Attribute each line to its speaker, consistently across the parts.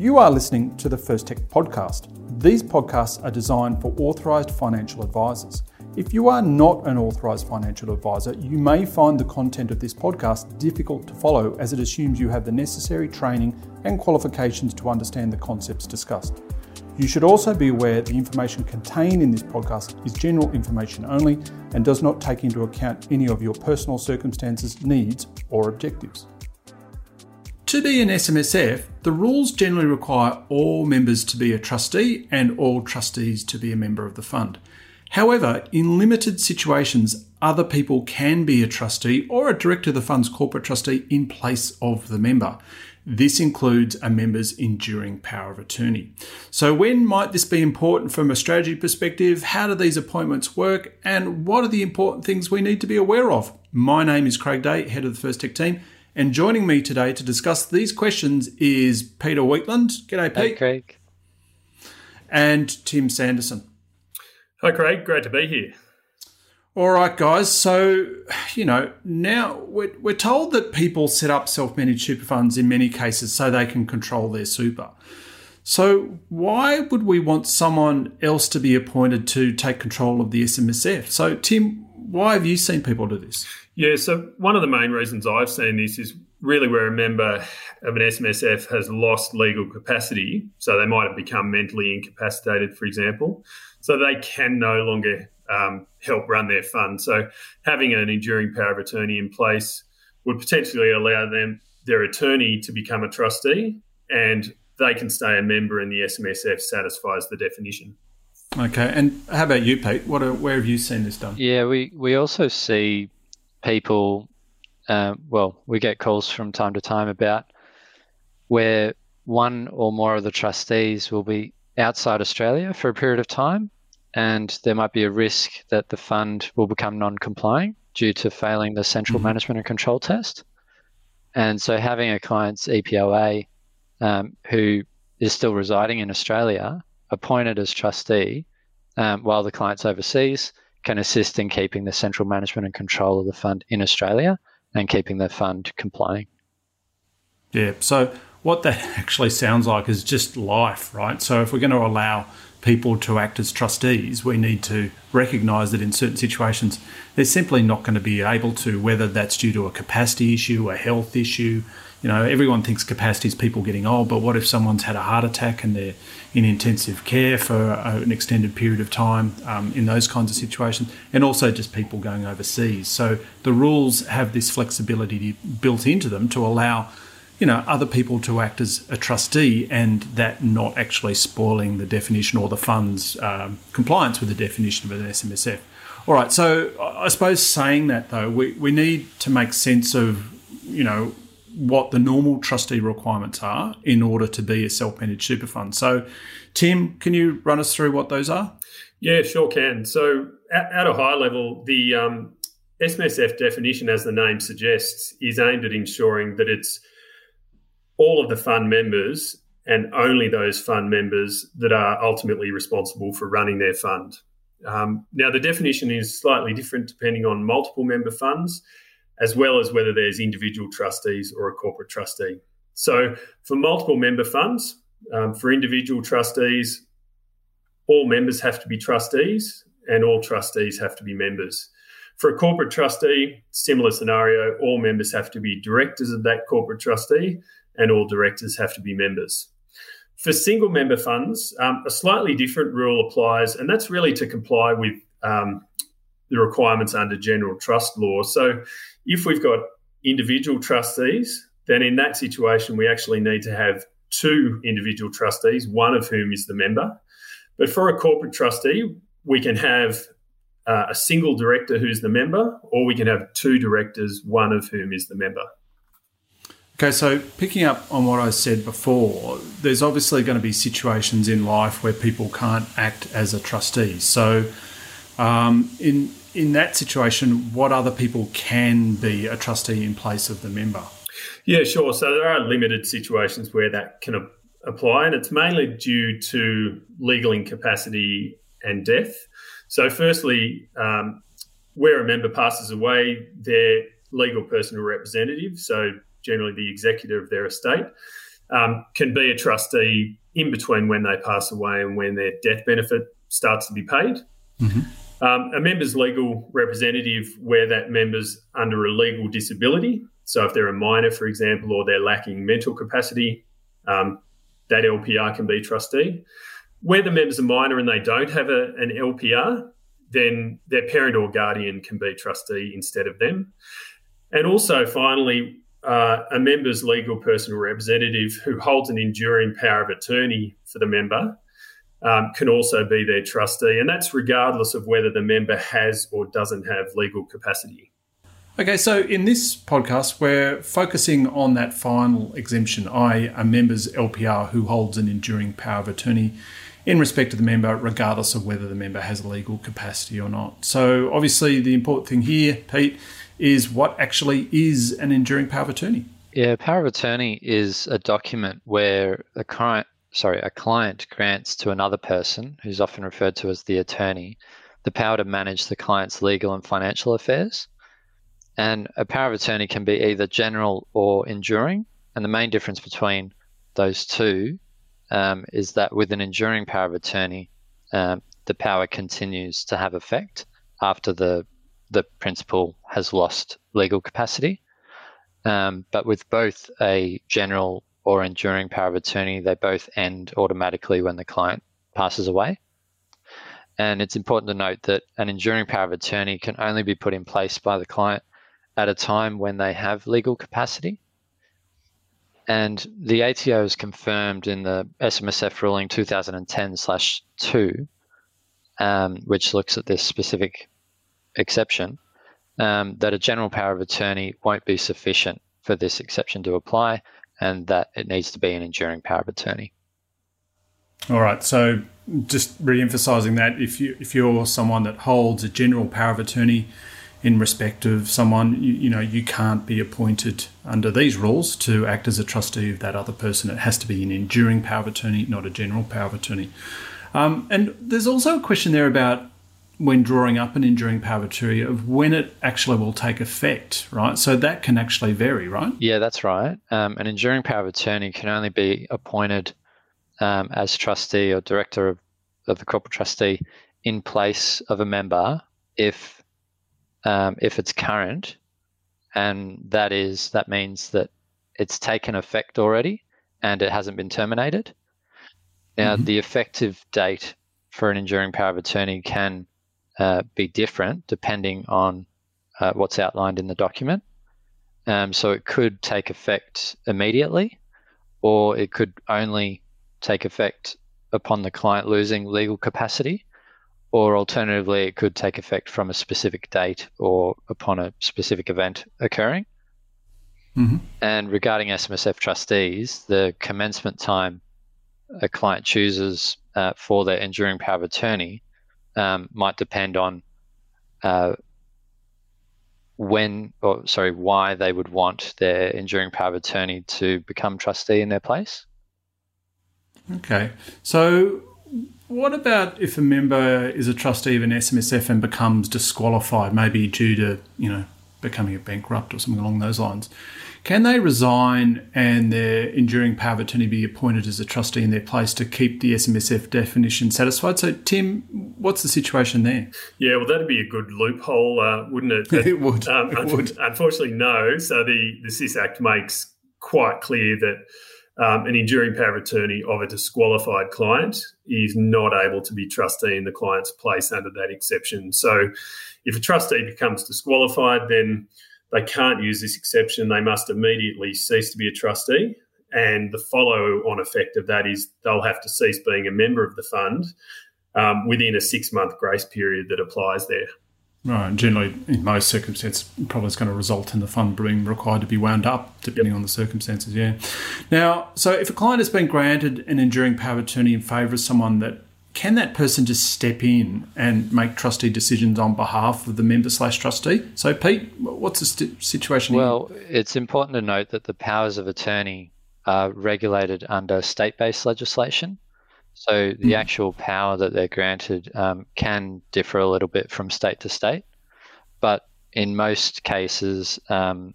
Speaker 1: You are listening to the First Tech podcast. These podcasts are designed for authorised financial advisors. If you are not an authorised financial advisor, you may find the content of this podcast difficult to follow as it assumes you have the necessary training and qualifications to understand the concepts discussed. You should also be aware the information contained in this podcast is general information only and does not take into account any of your personal circumstances, needs, or objectives. To be an SMSF, the rules generally require all members to be a trustee and all trustees to be a member of the fund. However, in limited situations, other people can be a trustee or a director of the fund's corporate trustee in place of the member. This includes a member's enduring power of attorney. So, when might this be important from a strategy perspective? How do these appointments work? And what are the important things we need to be aware of? My name is Craig Day, head of the First Tech team, and joining me today to discuss these questions is Peter Wheatland. G'day, Pete.
Speaker 2: Hey, Craig.
Speaker 1: And Tim Sanderson.
Speaker 3: Hi, Craig. Great to be here.
Speaker 1: All right, guys. So, you know, now we're, we're told that people set up self managed super funds in many cases so they can control their super. So, why would we want someone else to be appointed to take control of the SMSF? So, Tim, why have you seen people do this?
Speaker 3: Yeah, so one of the main reasons I've seen this is really where a member of an SMSF has lost legal capacity. So they might have become mentally incapacitated, for example. So they can no longer um, help run their fund. So having an enduring power of attorney in place would potentially allow them their attorney to become a trustee and they can stay a member and the SMSF satisfies the definition.
Speaker 1: Okay, and how about you, Pete? What are, where have you seen this done?
Speaker 2: Yeah, we, we also see people, um, well, we get calls from time to time about where one or more of the trustees will be outside Australia for a period of time, and there might be a risk that the fund will become non complying due to failing the central mm-hmm. management and control test. And so having a client's EPOA um, who is still residing in Australia appointed as trustee um, while the client's overseas can assist in keeping the central management and control of the fund in Australia and keeping the fund complying.
Speaker 1: Yeah. So what that actually sounds like is just life, right? So if we're going to allow people to act as trustees, we need to recognise that in certain situations they're simply not going to be able to, whether that's due to a capacity issue, a health issue, you know, everyone thinks capacity is people getting old, but what if someone's had a heart attack and they're in intensive care for an extended period of time um, in those kinds of situations, and also just people going overseas. So the rules have this flexibility built into them to allow, you know, other people to act as a trustee and that not actually spoiling the definition or the fund's um, compliance with the definition of an SMSF. All right, so I suppose saying that though, we, we need to make sense of, you know, what the normal trustee requirements are in order to be a self-managed super fund. So, Tim, can you run us through what those are?
Speaker 3: Yeah, sure can. So, at, at a high level, the um, SMSF definition, as the name suggests, is aimed at ensuring that it's all of the fund members and only those fund members that are ultimately responsible for running their fund. Um, now, the definition is slightly different depending on multiple member funds as well as whether there's individual trustees or a corporate trustee. So, for multiple member funds, um, for individual trustees, all members have to be trustees and all trustees have to be members. For a corporate trustee, similar scenario, all members have to be directors of that corporate trustee and all directors have to be members. For single member funds, um, a slightly different rule applies, and that's really to comply with um, the requirements under general trust law. So if we've got individual trustees, then in that situation, we actually need to have two individual trustees, one of whom is the member. But for a corporate trustee, we can have uh, a single director who's the member, or we can have two directors, one of whom is the member.
Speaker 1: Okay, so picking up on what I said before, there's obviously going to be situations in life where people can't act as a trustee. So, um, in in that situation, what other people can be a trustee in place of the member?
Speaker 3: Yeah, sure. So there are limited situations where that can apply, and it's mainly due to legal incapacity and death. So, firstly, um, where a member passes away, their legal personal representative, so generally the executor of their estate, um, can be a trustee in between when they pass away and when their death benefit starts to be paid. Mm-hmm. Um, a member's legal representative, where that member's under a legal disability. So, if they're a minor, for example, or they're lacking mental capacity, um, that LPR can be trustee. Where the member's a minor and they don't have a, an LPR, then their parent or guardian can be trustee instead of them. And also, finally, uh, a member's legal personal representative who holds an enduring power of attorney for the member um, can also be their trustee, and that's regardless of whether the member has or doesn't have legal capacity.
Speaker 1: Okay, so in this podcast, we're focusing on that final exemption, i.e., a member's LPR who holds an enduring power of attorney in respect to the member, regardless of whether the member has a legal capacity or not. So, obviously, the important thing here, Pete, is what actually is an enduring power of attorney.
Speaker 2: Yeah, power of attorney is a document where a client sorry, a client grants to another person, who's often referred to as the attorney, the power to manage the client's legal and financial affairs. And a power of attorney can be either general or enduring. And the main difference between those two um, is that with an enduring power of attorney, um, the power continues to have effect after the the principal has lost legal capacity. Um, but with both a general or enduring power of attorney, they both end automatically when the client passes away. And it's important to note that an enduring power of attorney can only be put in place by the client at a time when they have legal capacity. And the ATO has confirmed in the SMSF ruling 2010 2, um, which looks at this specific exception, um, that a general power of attorney won't be sufficient for this exception to apply and that it needs to be an enduring power of attorney.
Speaker 1: All right. So just re-emphasising that if you if you're someone that holds a general power of attorney in respect of someone, you, you know, you can't be appointed under these rules to act as a trustee of that other person. It has to be an enduring power of attorney, not a general power of attorney. Um, and there's also a question there about when drawing up an enduring power of attorney of when it actually will take effect, right? So that can actually vary, right?
Speaker 2: Yeah, that's right. Um, an enduring power of attorney can only be appointed um, as trustee or director of, of the corporate trustee in place of a member if um, if it's current, and that is that means that it's taken effect already and it hasn't been terminated. Now, mm-hmm. the effective date for an enduring power of attorney can uh, be different depending on uh, what's outlined in the document. Um, so it could take effect immediately, or it could only take effect upon the client losing legal capacity, or alternatively, it could take effect from a specific date or upon a specific event occurring. Mm-hmm. And regarding SMSF trustees, the commencement time a client chooses uh, for their enduring power of attorney um, might depend on uh, when, or sorry, why they would want their enduring power of attorney to become trustee in their place.
Speaker 1: Okay, so what about if a member is a trustee of an SMSF and becomes disqualified, maybe due to you know becoming a bankrupt or something along those lines? Can they resign and their enduring power of attorney be appointed as a trustee in their place to keep the SMSF definition satisfied? So, Tim, what's the situation there?
Speaker 3: Yeah, well, that'd be a good loophole, uh, wouldn't it?
Speaker 1: It would.
Speaker 3: Um,
Speaker 1: it would.
Speaker 3: Unfortunately, no. So, the, the SIS Act makes quite clear that um, an enduring power of attorney of a disqualified client is not able to be trustee in the client's place under that exception. So, if a trustee becomes disqualified, then they can't use this exception. They must immediately cease to be a trustee. And the follow on effect of that is they'll have to cease being a member of the fund um, within a six month grace period that applies there.
Speaker 1: Right. Generally, in most circumstances, probably is going to result in the fund being required to be wound up, depending yep. on the circumstances. Yeah. Now, so if a client has been granted an enduring power of attorney in favour of someone that can that person just step in and make trustee decisions on behalf of the member slash trustee? So, Pete, what's the st- situation?
Speaker 2: Well, here? it's important to note that the powers of attorney are regulated under state based legislation. So, the mm. actual power that they're granted um, can differ a little bit from state to state. But in most cases, um,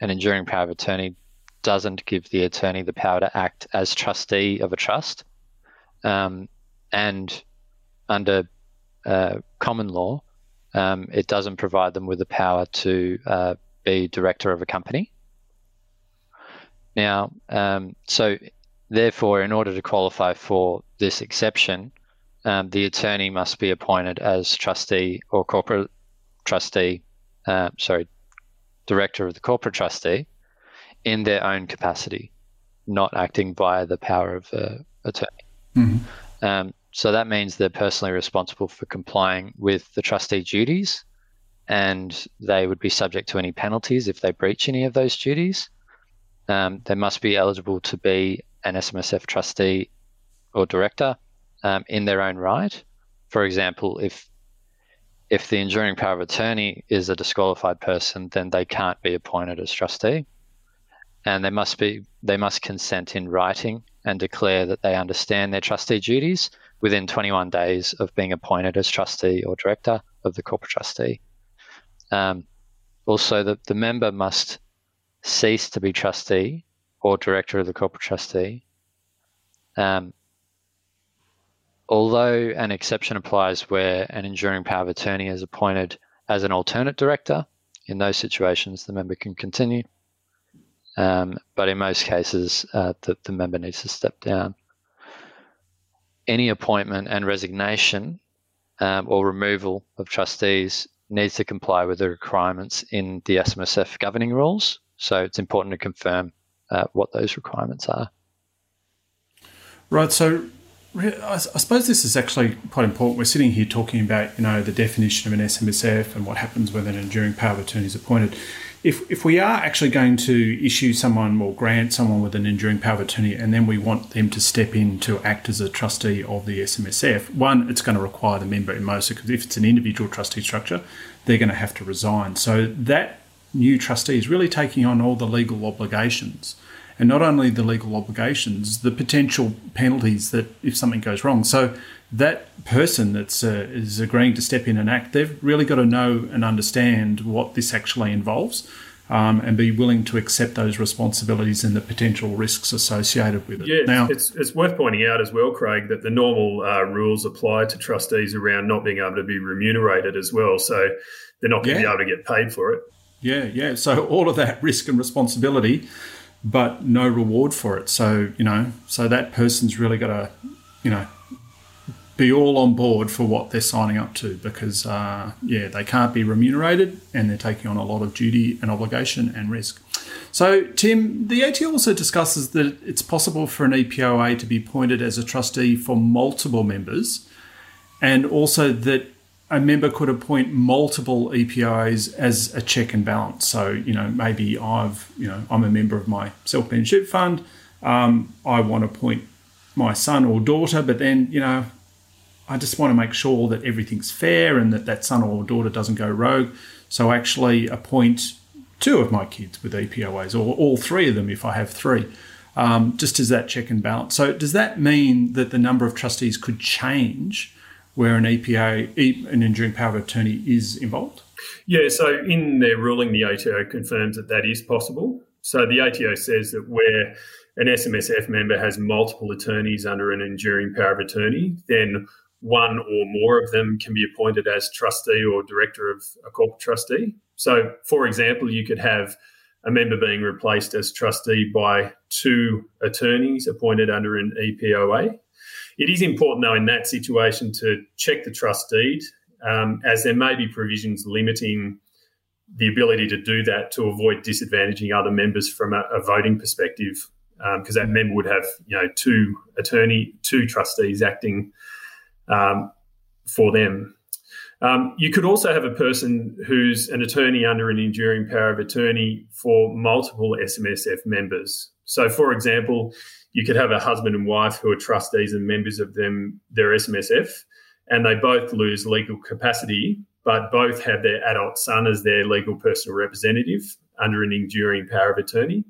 Speaker 2: an enduring power of attorney doesn't give the attorney the power to act as trustee of a trust. Um, and under uh, common law, um, it doesn't provide them with the power to uh, be director of a company. Now, um, so therefore, in order to qualify for this exception, um, the attorney must be appointed as trustee or corporate trustee, uh, sorry, director of the corporate trustee in their own capacity, not acting via the power of the attorney. Mm-hmm. Um, so that means they're personally responsible for complying with the trustee duties, and they would be subject to any penalties if they breach any of those duties. Um, they must be eligible to be an SMSF trustee or director um, in their own right. For example, if if the enduring power of attorney is a disqualified person, then they can't be appointed as trustee, and they must be they must consent in writing and declare that they understand their trustee duties within 21 days of being appointed as trustee or director of the corporate trustee. Um, also, the, the member must cease to be trustee or director of the corporate trustee um, although an exception applies where an enduring power of attorney is appointed as an alternate director, in those situations the member can continue. Um, but in most cases, uh, the, the member needs to step down. Any appointment and resignation um, or removal of trustees needs to comply with the requirements in the SMSF governing rules. So it's important to confirm uh, what those requirements are.
Speaker 1: Right. So I suppose this is actually quite important. We're sitting here talking about, you know, the definition of an SMSF and what happens when an enduring power of attorney is appointed. If, if we are actually going to issue someone or grant someone with an enduring power of attorney and then we want them to step in to act as a trustee of the SMSF, one, it's going to require the member in most, because if it's an individual trustee structure, they're going to have to resign. So that new trustee is really taking on all the legal obligations and not only the legal obligations, the potential penalties that if something goes wrong. So that person that's uh, is agreeing to step in and act, they've really got to know and understand what this actually involves. Um, and be willing to accept those responsibilities and the potential risks associated with it.
Speaker 3: Yeah, now, it's, it's worth pointing out as well, Craig, that the normal uh, rules apply to trustees around not being able to be remunerated as well. So they're not going to yeah. be able to get paid for it.
Speaker 1: Yeah, yeah. So all of that risk and responsibility but no reward for it. So, you know, so that person's really got to, you know, be all on board for what they're signing up to because, uh, yeah, they can't be remunerated and they're taking on a lot of duty and obligation and risk. So, Tim, the ATO also discusses that it's possible for an EPOA to be appointed as a trustee for multiple members and also that a member could appoint multiple EPOs as a check and balance. So, you know, maybe I've, you know, I'm a member of my self managed super fund. Um, I want to appoint my son or daughter, but then, you know, I just want to make sure that everything's fair and that that son or daughter doesn't go rogue. So, I actually appoint two of my kids with EPOAs, or all three of them if I have three, um, just as that check and balance. So, does that mean that the number of trustees could change? Where an EPA, an enduring power of attorney, is involved?
Speaker 3: Yeah, so in their ruling, the ATO confirms that that is possible. So the ATO says that where an SMSF member has multiple attorneys under an enduring power of attorney, then one or more of them can be appointed as trustee or director of a corporate trustee. So, for example, you could have a member being replaced as trustee by two attorneys appointed under an EPOA. It is important, though, in that situation to check the trust deed, um, as there may be provisions limiting the ability to do that to avoid disadvantaging other members from a, a voting perspective, because um, that member would have, you know, two attorney, two trustees acting um, for them. Um, you could also have a person who's an attorney under an enduring power of attorney for multiple SMSF members. So, for example, you could have a husband and wife who are trustees and members of them their SMSF, and they both lose legal capacity, but both have their adult son as their legal personal representative under an enduring power of attorney.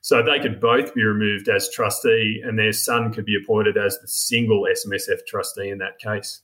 Speaker 3: So they could both be removed as trustee, and their son could be appointed as the single SMSF trustee in that case.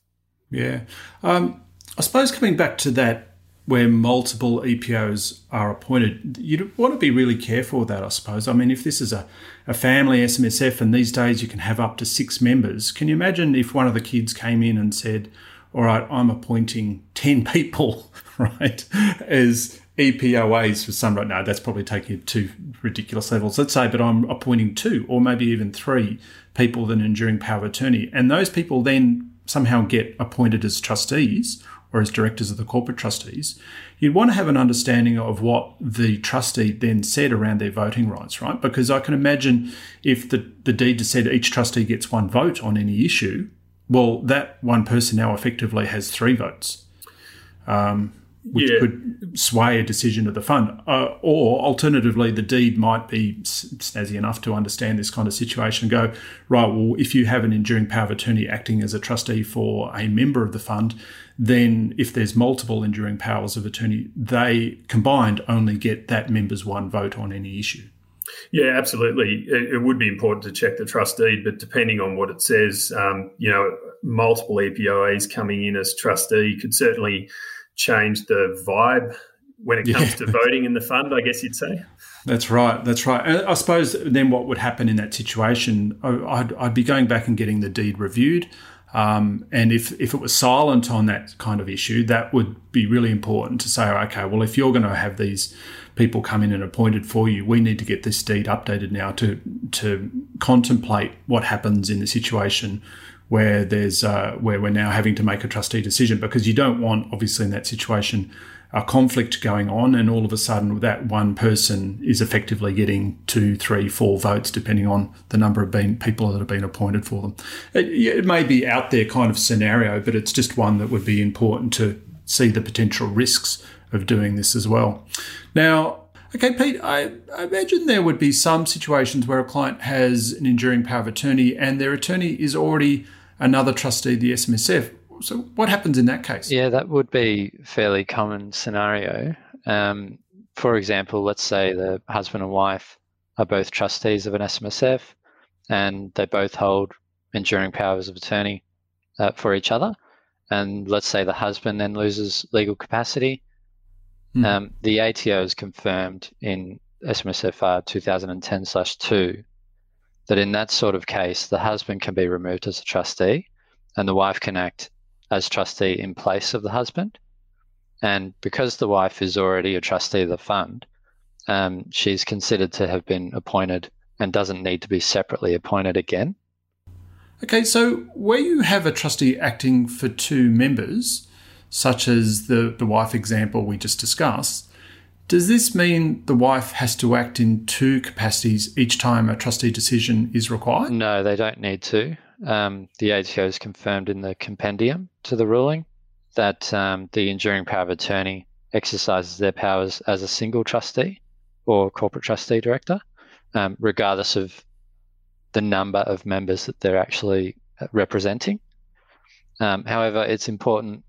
Speaker 1: Yeah, um, I suppose coming back to that where multiple EPOs are appointed, you'd want to be really careful with that, I suppose. I mean, if this is a, a family SMSF and these days you can have up to six members, can you imagine if one of the kids came in and said, All right, I'm appointing 10 people, right, as EPOAs for some right now, that's probably taking it to ridiculous levels. Let's say, but I'm appointing two or maybe even three people with an enduring power of attorney. And those people then somehow get appointed as trustees or as directors of the corporate trustees, you'd want to have an understanding of what the trustee then said around their voting rights, right? Because I can imagine if the, the deed said each trustee gets one vote on any issue, well, that one person now effectively has three votes. Um, which yeah. could sway a decision of the fund. Uh, or alternatively, the deed might be snazzy enough to understand this kind of situation and go, right, well, if you have an enduring power of attorney acting as a trustee for a member of the fund, then if there's multiple enduring powers of attorney, they combined only get that member's one vote on any issue.
Speaker 3: Yeah, absolutely. It, it, would be important to check the trust deed, but depending on what it says, um, you know, multiple EPOAs coming in as trustee could certainly change the vibe when it comes yeah. to voting in the fund, I guess you'd say.
Speaker 1: That's right. That's right. And I suppose then what would happen in that situation, I'd, I'd be going back and getting the deed reviewed. Um, and if, if it was silent on that kind of issue, that would be really important to say, okay, well, if you're going to have these people come in and appointed for you, we need to get this deed updated now to to contemplate what happens in the situation where there's uh, where we're now having to make a trustee decision because you don't want obviously in that situation a conflict going on and all of a sudden that one person is effectively getting two three four votes depending on the number of being, people that have been appointed for them. It, it may be out there kind of scenario but it's just one that would be important to see the potential risks of doing this as well. Now Okay, Pete, I, I, imagine there would be some situations where a client has an enduring power of attorney and their attorney is already another trustee, the SMSF. So, what happens in that case?
Speaker 2: Yeah, that would be fairly common scenario. Um, for example, let's say the husband and wife are both trustees of an SMSF, and they both hold enduring powers of attorney uh, for each other. And let's say the husband then loses legal capacity. Hmm. Um, the ATO is confirmed in SMSFR 2010/2 that in that sort of case, the husband can be removed as a trustee and the wife can act as trustee in place of the husband. And because the wife is already a trustee of the fund, um, she's considered to have been appointed and doesn't need to be separately appointed again.
Speaker 1: Okay, so where you have a trustee acting for two members, such as the, the wife example we just discussed, does this mean the wife has to act in two capacities each time a trustee decision is required?
Speaker 2: No, they don't need to. Um, the ATO has confirmed in the compendium to the ruling that um, the enduring power of attorney exercises their powers as a single trustee or corporate trustee director, um, regardless of the number of members that they're actually representing. Um, however, it's important,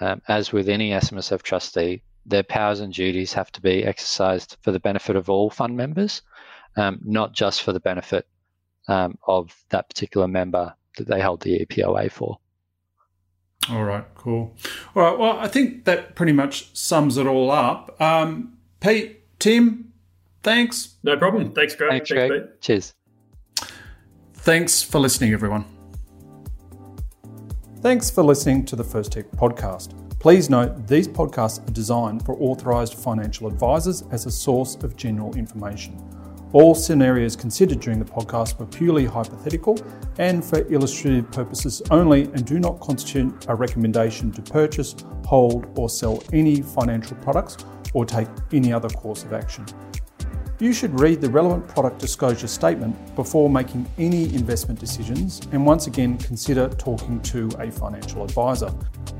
Speaker 2: um, as with any SMSF trustee, their powers and duties have to be exercised for the benefit of all fund members, um, not just for the benefit um, of that particular member that they hold the EPOA for.
Speaker 1: All right, cool. All right, well, I think that pretty much sums it all up. Um, Pete, Tim, thanks.
Speaker 3: No problem. Thanks, Greg.
Speaker 2: Thanks, Greg. Thanks, Cheers.
Speaker 1: Thanks for listening, everyone.
Speaker 4: Thanks for listening to the First Tech podcast. Please note these podcasts are designed for authorised financial advisors as a source of general information. All scenarios considered during the podcast were purely hypothetical and for illustrative purposes only and do not constitute a recommendation to purchase, hold, or sell any financial products or take any other course of action. You should read the relevant product disclosure statement before making any investment decisions and once again consider talking to a financial advisor.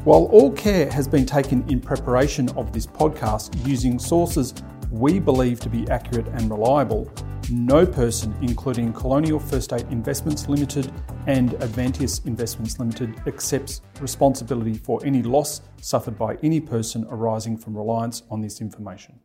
Speaker 4: While all care has been taken in preparation of this podcast using sources we believe to be accurate and reliable, no person, including Colonial First State Investments Limited and Avanteos Investments Limited, accepts responsibility for any loss suffered by any person arising from reliance on this information.